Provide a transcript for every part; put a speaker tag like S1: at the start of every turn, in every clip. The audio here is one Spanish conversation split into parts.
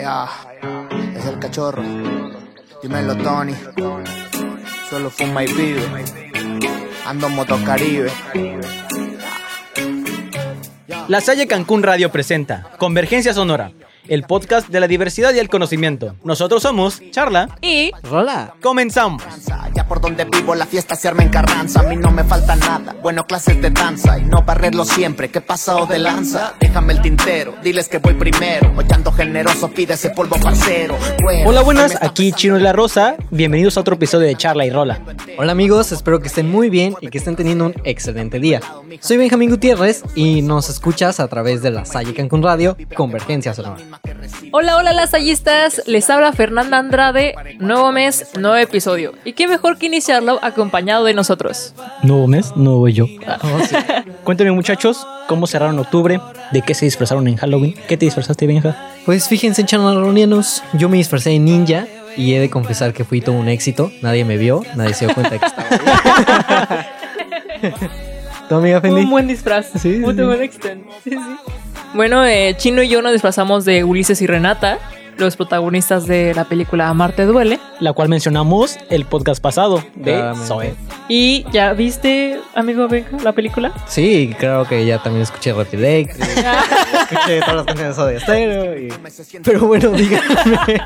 S1: Es el cachorro. Dímelo, Tony. Solo fuma y vive. Ando en motocaribe.
S2: La Salle Cancún Radio presenta Convergencia Sonora, el podcast de la diversidad y el conocimiento. Nosotros somos Charla
S3: Y
S4: Rola.
S2: Comenzamos.
S1: Ya por donde vivo la fiesta se arma en Carranza. A mí no me falta nada. Bueno, clases de danza y no barrerlo siempre. ¿Qué pasado de lanza? Déjame el tintero. Diles que voy primero. Hollando generoso, pide ese polvo parcero. Bueno,
S2: Hola, buenas, aquí Chino y la Rosa. Bienvenidos a otro episodio de Charla y Rola.
S4: Hola amigos, espero que estén muy bien y que estén teniendo un excelente día. Soy Benjamín Gutiérrez y nos escuchas a través de la Salle Cancún Radio Convergencia Sonora.
S3: Hola, hola lasayistas, les habla Fernanda Andrade, nuevo mes, nuevo episodio. Y qué mejor que iniciarlo acompañado de nosotros.
S2: Nuevo mes, nuevo yo. Cuéntenme, muchachos, cómo cerraron octubre, de qué se disfrazaron en Halloween. ¿Qué te disfrazaste, Benja?
S4: Pues fíjense, charlaronianos, yo me disfracé de ninja y he de confesar que fui todo un éxito. Nadie me vio, nadie se dio cuenta de que estaba ahí. ¿Tu amiga Fendi?
S3: Un buen disfraz.
S4: Sí, sí,
S3: Un
S4: sí.
S3: buen extend. Sí, sí. Bueno, eh, Chino y yo nos disfrazamos de Ulises y Renata, los protagonistas de la película Amarte Duele.
S2: La cual mencionamos el podcast pasado de. Zoe.
S3: ¿Y ya viste, amigo Benja, la película?
S4: Sí, claro que ya también escuché Rap Electric, escuché todas las canciones de Soda Stereo y... Pero bueno, díganme,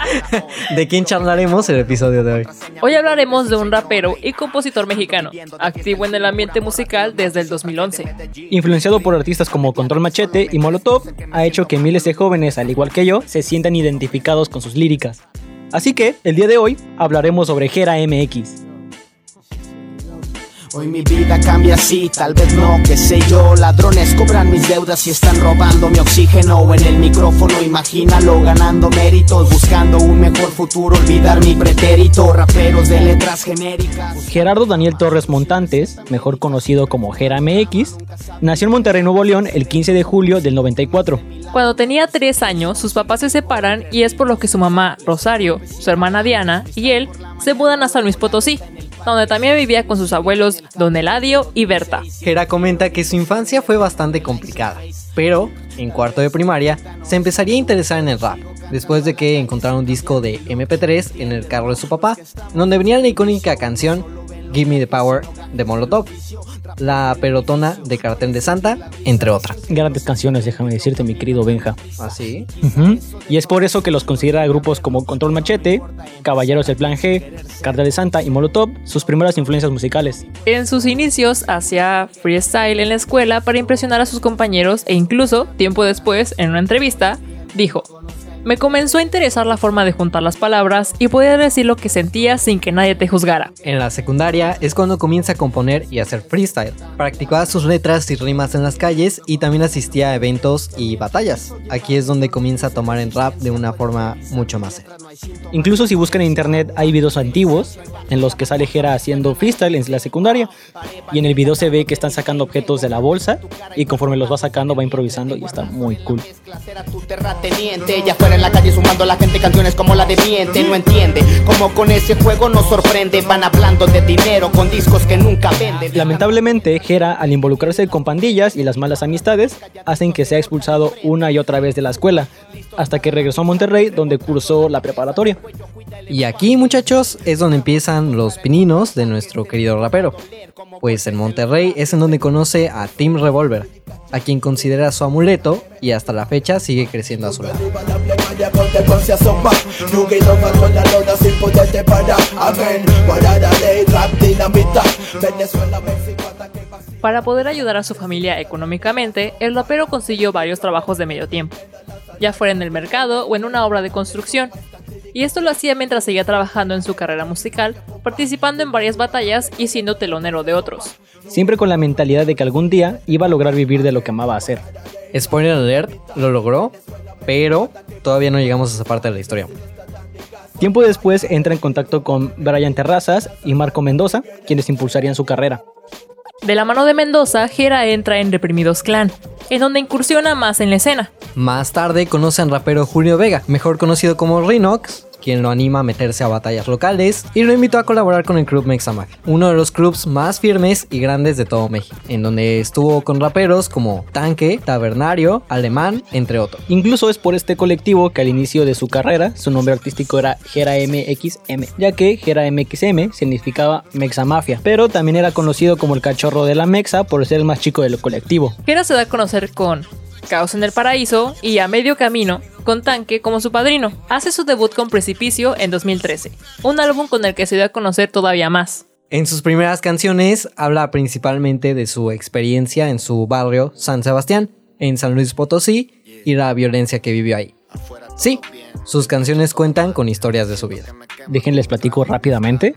S4: ¿de quién charlaremos el episodio de hoy?
S3: Hoy hablaremos de un rapero y compositor mexicano, activo en el ambiente musical desde el 2011.
S2: Influenciado por artistas como Control Machete y Molotov, ha hecho que miles de jóvenes, al igual que yo, se sientan identificados con sus líricas. Así que, el día de hoy, hablaremos sobre Gera MX.
S1: Hoy mi vida cambia así, tal vez no, qué sé yo. Ladrones cobran mis deudas y están robando mi oxígeno en el micrófono. Imagínalo ganando méritos, buscando un mejor futuro, olvidar mi pretérito. Raperos de letras genéricas.
S2: Gerardo Daniel Torres Montantes, mejor conocido como Gera MX, nació en Monterrey, Nuevo León, el 15 de julio del 94.
S3: Cuando tenía 3 años, sus papás se separan y es por lo que su mamá, Rosario, su hermana Diana y él se mudan a San Luis Potosí, donde también vivía con sus abuelos Don Eladio y Berta.
S4: Gera comenta que su infancia fue bastante complicada, pero en cuarto de primaria se empezaría a interesar en el rap, después de que encontrara un disco de MP3 en el carro de su papá, donde venía la icónica canción Give Me the Power de Molotov, la pelotona de Cartel de Santa, entre otras.
S2: Grandes canciones, déjame decirte, mi querido Benja.
S4: Así.
S2: Ujú. Y es por eso que los considera grupos como Control Machete, Caballeros del Plan G, Carta de Santa y Molotov sus primeras influencias musicales.
S3: En sus inicios hacía freestyle en la escuela para impresionar a sus compañeros e incluso, tiempo después, en una entrevista, dijo, me comenzó a interesar la forma de juntar las palabras y poder decir lo que sentía sin que nadie te juzgara.
S4: En la secundaria es cuando comienza a componer y hacer freestyle. Practicaba sus letras y rimas en las calles y también asistía a eventos y batallas. Aquí es donde comienza a tomar el rap de una forma mucho más seria.
S2: Incluso si buscan en internet hay videos antiguos en los que sale Gera haciendo freestyle en la secundaria y en el video se ve que están sacando objetos de la bolsa y conforme los va sacando va improvisando y está muy cool.
S1: En la calle sumando a la gente canciones como la de Miente. No entiende cómo con ese juego nos sorprende. Van hablando de dinero con discos que nunca venden.
S2: Lamentablemente, Gera, al involucrarse con pandillas y las malas amistades, hacen que sea expulsado una y otra vez de la escuela, hasta que regresó a Monterrey, donde cursó la preparatoria.
S4: Y aquí muchachos es donde empiezan los pininos de nuestro querido rapero. Pues en Monterrey es en donde conoce a Team Revolver, a quien considera su amuleto y hasta la fecha sigue creciendo a su lado.
S5: La plegaria consecuencia soma Nunca innovando en la lona sin poderte parar Amén Guardada ley, rap, dinamita Venezuela, México, ataque masivo
S3: Para poder ayudar a su familia económicamente, el rapero consiguió varios trabajos de medio tiempo, ya fuera en el mercado o en una obra de construcción. Y esto lo hacía mientras seguía trabajando en su carrera musical, participando en varias batallas y siendo telonero de otros.
S2: Siempre con la mentalidad de que algún día iba a lograr vivir de lo que amaba hacer.
S4: Spoiler alert, lo logró, pero todavía no llegamos a esa parte de la historia.
S2: Tiempo después entra en contacto con Brian Terrazas y Marco Mendoza, quienes impulsarían su carrera.
S3: De la mano de Mendoza, Jera entra en Reprimidos Clan, en donde incursiona más en la escena.
S4: Más tarde conoce al rapero Julio Vega, mejor conocido como Rinox, quien lo anima a meterse a batallas locales y lo invitó a colaborar con el club Mexamag, uno de los clubs más firmes y grandes de todo México, en donde estuvo con raperos como Tanque, Tabernario, Alemán, entre otros.
S2: Incluso es por este colectivo que al inicio de su carrera su nombre artístico era Gera MXM, ya que Gera MXM significaba Mexa Mafia, pero también era conocido como el cachorro de la Mexa por ser el más chico del colectivo.
S3: Gera se da a conocer con Caos en el Paraíso y a medio camino con Tanque como su padrino. Hace su debut con Precipicio en 2013, un álbum con el que se dio a conocer todavía más.
S4: En sus primeras canciones habla principalmente de su experiencia en su barrio San Sebastián, en San Luis Potosí, y la violencia que vivió ahí. Sí, sus canciones cuentan con historias de su vida.
S2: Déjenles platico rápidamente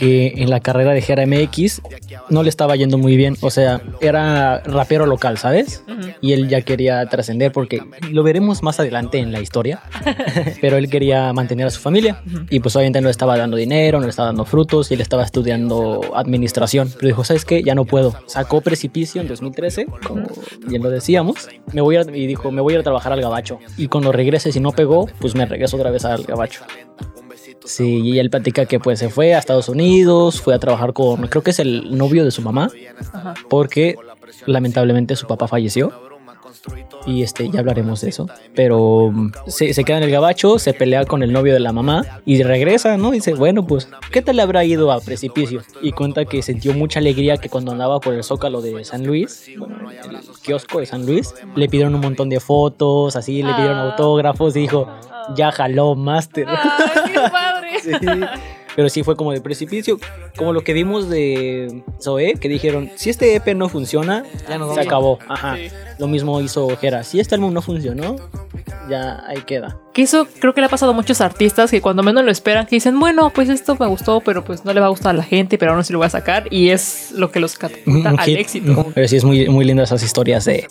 S2: que en la carrera de Gera MX no le estaba yendo muy bien. O sea, era rapero local, ¿sabes? Y él ya quería trascender porque lo veremos más adelante en la historia. Pero él quería mantener a su familia. Y pues obviamente no le estaba dando dinero, no le estaba dando frutos y él estaba estudiando administración. Pero dijo, ¿sabes qué? Ya no puedo. Sacó Precipicio en 2013, como bien lo decíamos. Me voy a, y dijo, me voy a ir a trabajar al gabacho. Y cuando regrese, si no pegó, pues me regreso otra vez al gabacho. Sí, y él platica que pues se fue a Estados Unidos, fue a trabajar con, creo que es el novio de su mamá, porque lamentablemente su papá falleció. Y este, ya hablaremos de eso. Pero mm, se, se queda en el gabacho, se pelea con el novio de la mamá y regresa, ¿no? Y dice, bueno, pues, ¿qué tal le habrá ido a Precipicio? Y cuenta que sintió mucha alegría que cuando andaba por el zócalo de San Luis, bueno, el kiosco de San Luis, le pidieron un montón de fotos, así, le pidieron
S3: Ah.
S2: autógrafos y dijo, ya jaló, máster.
S3: ¡Ay, qué padre!
S2: Sí. Pero sí fue como de precipicio, como lo que vimos de Zoe, que dijeron, si este EP no funciona,
S4: Ya nos
S2: se acabó. Ajá.
S3: Sí.
S2: Lo mismo hizo Jera, si este álbum no funcionó, ya ahí queda.
S3: Que eso creo que le ha pasado a muchos artistas que cuando menos lo esperan, que dicen, bueno, pues esto me gustó, pero pues no le va a gustar a la gente, pero aún así lo voy a sacar. Y es lo que los catapulta al éxito.
S2: Pero sí es muy, muy linda esas historias de...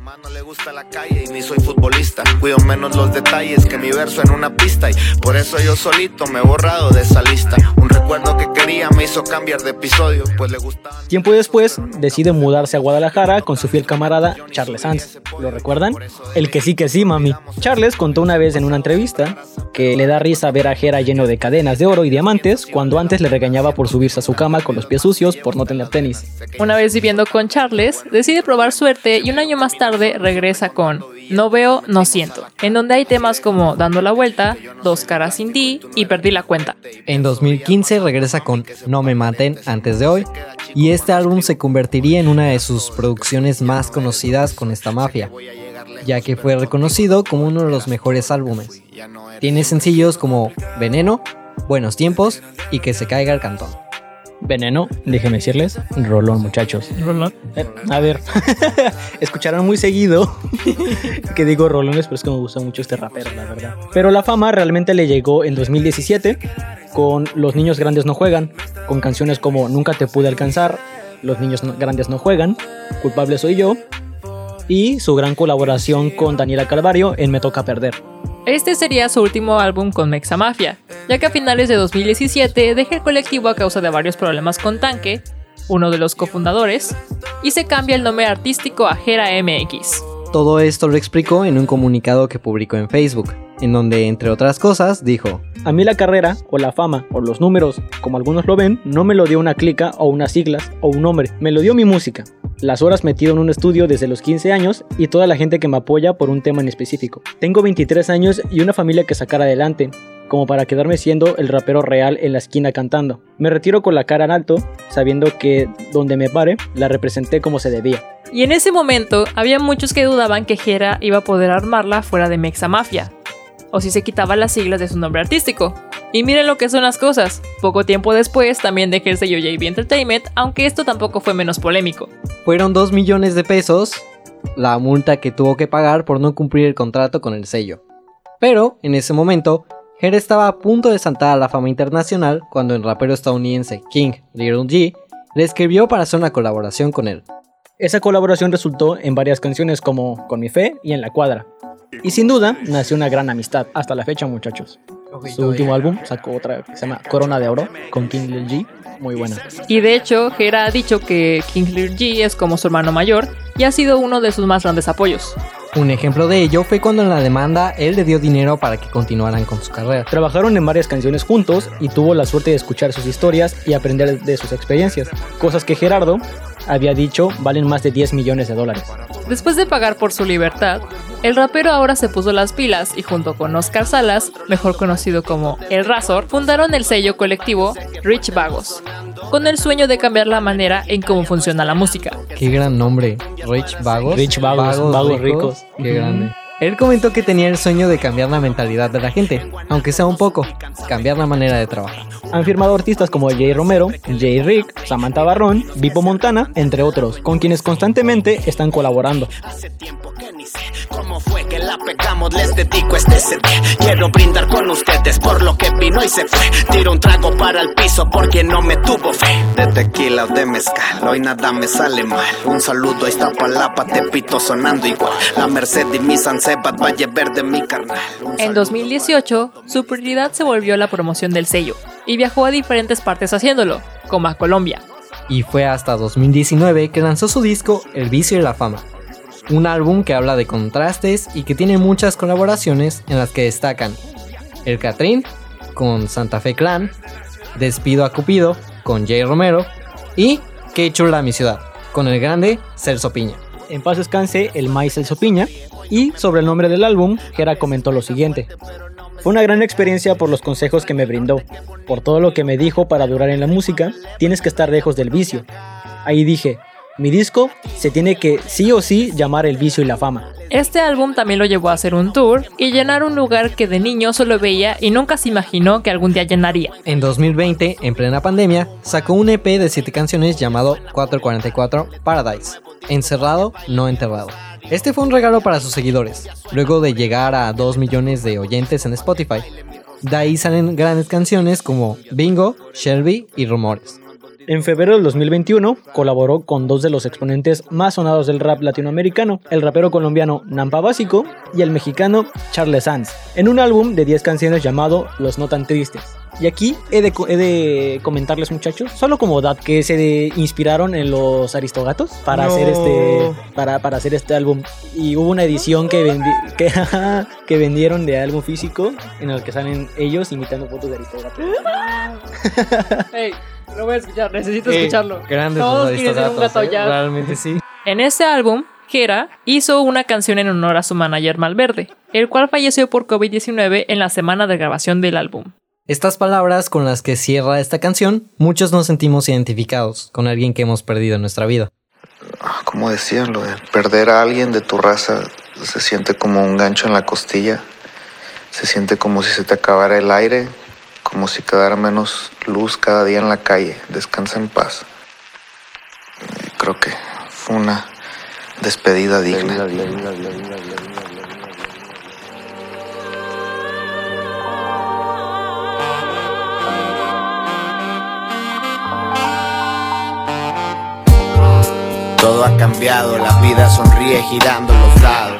S6: además no le gusta la calle y ni soy futbolista. Cuido menos los detalles que mi verso en una pista y por eso yo solito me he borrado de esa lista. Un recuerdo que quería me hizo cambiar de episodio, pues le gustaban.
S2: Tiempo después, decide mudarse a Guadalajara con su fiel camarada Charles Sanz. ¿Lo recuerdan? El que sí que sí, mami. Charles contó una vez en una entrevista que le da risa ver a Jera lleno de cadenas de oro y diamantes cuando antes le regañaba por subirse a su cama con los pies sucios por no tener tenis.
S3: Una vez viviendo con Charles, decide probar suerte y un año más tarde regresa con No veo, no siento, en donde hay temas como Dando la vuelta, Dos caras sin ti y Perdí la cuenta.
S4: En 2015 regresa con No me maten antes de hoy y este álbum se convertiría en una de sus producciones más conocidas con esta mafia, ya que fue reconocido como uno de los mejores álbumes. Tiene sencillos como Veneno, Buenos Tiempos y Que se caiga el cantón.
S2: Veneno, déjenme decirles, rolón muchachos. Eh, a ver, escucharán muy seguido que digo rolones, pero es que me gusta mucho este rapero, la verdad. Pero la fama realmente le llegó en 2017 con Los niños grandes no juegan, con canciones como Nunca te pude alcanzar, Los niños grandes no juegan, Culpable soy yo, y su gran colaboración con Daniela Calvario en Me toca perder.
S3: Este sería su último álbum con Mexa Mafia, ya que a finales de 2017 deja el colectivo a causa de varios problemas con Tanque, uno de los cofundadores, y se cambia el nombre artístico a Gera MX.
S4: Todo esto lo explicó en un comunicado que publicó en Facebook, en donde, entre otras cosas, dijo,
S2: A mí la carrera, o la fama, o los números, como algunos lo ven, no me lo dio una clica o unas siglas o un nombre, me lo dio mi música. Las horas metido en un estudio desde los 15 años y toda la gente que me apoya por un tema en específico. Tengo 23 años y una familia que sacar adelante, como para quedarme siendo el rapero real en la esquina cantando. Me retiro con la cara en alto, sabiendo que donde me pare, la representé como se debía.
S3: Y en ese momento había muchos que dudaban que Gera iba a poder armarla fuera de Mexa Mafia, o si se quitaba las siglas de su nombre artístico. Y miren lo que son las cosas. Poco tiempo después también dejé el sello JB Entertainment, aunque esto tampoco fue menos polémico.
S4: fueron 2 millones de pesos la multa que tuvo que pagar por no cumplir el contrato con el sello. Pero, en ese momento, Her estaba a punto de saltar a la fama internacional cuando el rapero estadounidense King Little G le escribió para hacer una colaboración con él.
S2: Esa colaboración resultó en varias canciones como Con mi fe y En la cuadra. Y sin duda nació una gran amistad hasta la fecha muchachos. Su último álbum sacó otra que se llama Corona de Oro con King Lil G, muy buena.
S3: Y de hecho, Gera ha dicho que King Lear G es como su hermano mayor y ha sido uno de sus más grandes apoyos.
S4: Un ejemplo de ello fue cuando en la demanda él le dio dinero para que continuaran con su carrera.
S2: Trabajaron en varias canciones juntos y tuvo la suerte de escuchar sus historias y aprender de sus experiencias, cosas que Gerardo había dicho valen más de 10 millones de dólares.
S3: Después de pagar por su libertad, el rapero ahora se puso las pilas y junto con Oscar Salas, mejor conocido como El Razor, fundaron el sello colectivo Rich Vagos, con el sueño de cambiar la manera en cómo funciona la música.
S4: Qué gran nombre. Rich Vagos.
S2: Rich Vagos, Vagos ricos.
S4: Qué grande. Él comentó que tenía el sueño de cambiar la mentalidad de la gente, aunque sea un poco, cambiar la manera de trabajar.
S2: Han firmado artistas como Jay Romero, Jay Rick, Samantha Barrón, Vipo Montana, entre otros, con quienes constantemente están colaborando.
S1: Hace tiempo que ni sé cómo fue que la pegamos, les dedico este set. Quiero brindar con ustedes por lo que vino y se fue. Tiro un trago para el piso por quien no me tuvo fe. De tequila o de mezcal, hoy nada me sale mal. Un saludo a Iztapalapa, Tepito sonando igual. La Merced y mi Sansebat, Valle Verde, mi carnal. Un
S3: En 2018, su prioridad se volvió la promoción del sello y viajó a diferentes partes haciéndolo, como a Colombia.
S4: Y fue hasta 2019 que lanzó su disco El vicio y la fama. Un álbum que habla de contrastes y que tiene muchas colaboraciones en las que destacan El Catrín con Santa Fe Clan, Despido a Cupido con Jay Romero y Qué chula mi ciudad con el grande Celso Piña.
S2: En paz descanse el Maíz El Sopiña. Y sobre el nombre del álbum, Gera comentó lo siguiente. Fue una gran experiencia por los consejos que me brindó, por todo lo que me dijo para durar en la música, tienes que estar lejos del vicio. Ahí dije, mi disco se tiene que sí o sí llamar El vicio y la fama.
S3: Este álbum también lo llevó a hacer un tour y llenar un lugar que de niño solo veía y nunca se imaginó que algún día llenaría.
S4: En 2020, en plena pandemia, sacó un EP de 7 canciones llamado 444 Paradise, encerrado, no enterrado. Este fue un regalo para sus seguidores, luego de llegar a 2 millones de oyentes en Spotify. De ahí salen grandes canciones como Bingo, Shelby y Rumores.
S2: En febrero del 2021 colaboró con dos de los exponentes más sonados del rap latinoamericano, el rapero colombiano Nampa Básico y el mexicano Charles Sanz, en un álbum de 10 canciones llamado Los No Tan Tristes. Y aquí he de, co- he de comentarles muchachos, solo como dat que se de- inspiraron en los Aristogatos para
S4: No.
S2: hacer este para, para hacer este álbum y hubo una edición que vendi- que, que vendieron de álbum físico en el que salen ellos imitando fotos de Aristogatos.
S3: Hey, lo voy a escuchar, necesito
S4: Eh, Grandes
S3: Todos
S4: los
S3: quieren ser un
S4: aristogatos,
S3: gato
S4: ¿eh?
S3: ya.
S4: Realmente sí.
S3: En ese álbum, Gera hizo una canción en honor a su manager Malverde, el cual falleció por COVID-19 en la semana de grabación del álbum.
S4: Estas palabras con las que cierra esta canción, muchos nos sentimos identificados con alguien que hemos perdido en nuestra vida.
S6: Ah, ¿Cómo decirlo? De perder a alguien de tu raza se siente como un gancho en la costilla. Se siente como si se te acabara el aire, como si quedara menos luz cada día en la calle. Descansa en paz. Creo que fue una despedida digna.
S1: Todo ha cambiado, la vida sonríe girando los lados.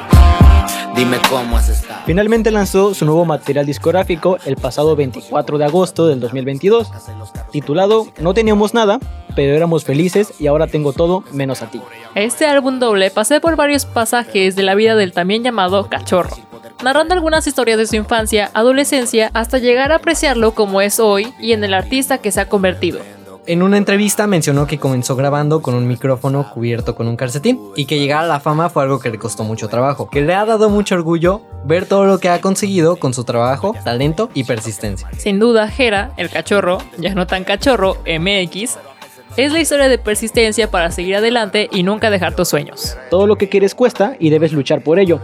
S1: Dime cómo has estado.
S2: Finalmente lanzó su nuevo material discográfico el pasado 24 de agosto del 2022, titulado No teníamos nada, pero éramos felices y ahora tengo todo menos a ti.
S3: Este álbum doble pasé por varios pasajes de la vida del también llamado Cachorro, narrando algunas historias de su infancia, adolescencia, hasta llegar a apreciarlo como es hoy y en el artista que se ha convertido.
S4: En una entrevista mencionó que comenzó grabando con un micrófono cubierto con un calcetín y que llegar a la fama fue algo que le costó mucho trabajo, que le ha dado mucho orgullo ver todo lo que ha conseguido con su trabajo, talento y persistencia.
S3: Sin duda, Jera, el cachorro, ya no tan cachorro, MX, es la historia de persistencia para seguir adelante y nunca dejar tus sueños.
S2: Todo lo que quieres cuesta y debes luchar por ello.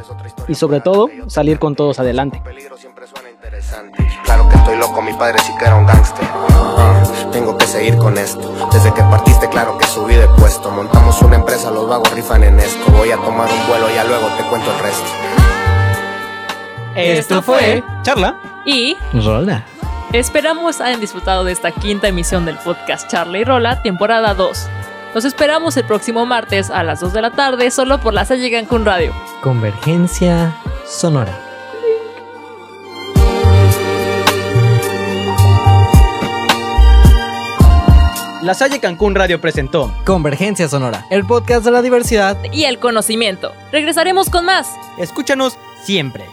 S2: Y sobre todo, salir con todos adelante.
S6: peligro siempre suena interesante. Claro que estoy loco, mi padre sí que era un gángster. Tengo que seguir con esto. Desde que partiste, claro que subí de puesto. Montamos una empresa, los vagos rifan en esto. Voy a tomar un vuelo, ya luego te cuento el resto.
S3: Esto fue
S2: Charla.
S3: y
S4: Rola.
S3: esperamos hayan disfrutado de esta quinta emisión del podcast Charlie Rola, temporada 2. Los esperamos el próximo martes a las 2 de la tarde solo por la Salle Cancún Radio.
S4: Convergencia sonora.
S2: La Salle Cancún Radio presentó
S4: Convergencia Sonora, el podcast de la diversidad
S3: Y el conocimiento. Regresaremos con más.
S2: Escúchanos siempre.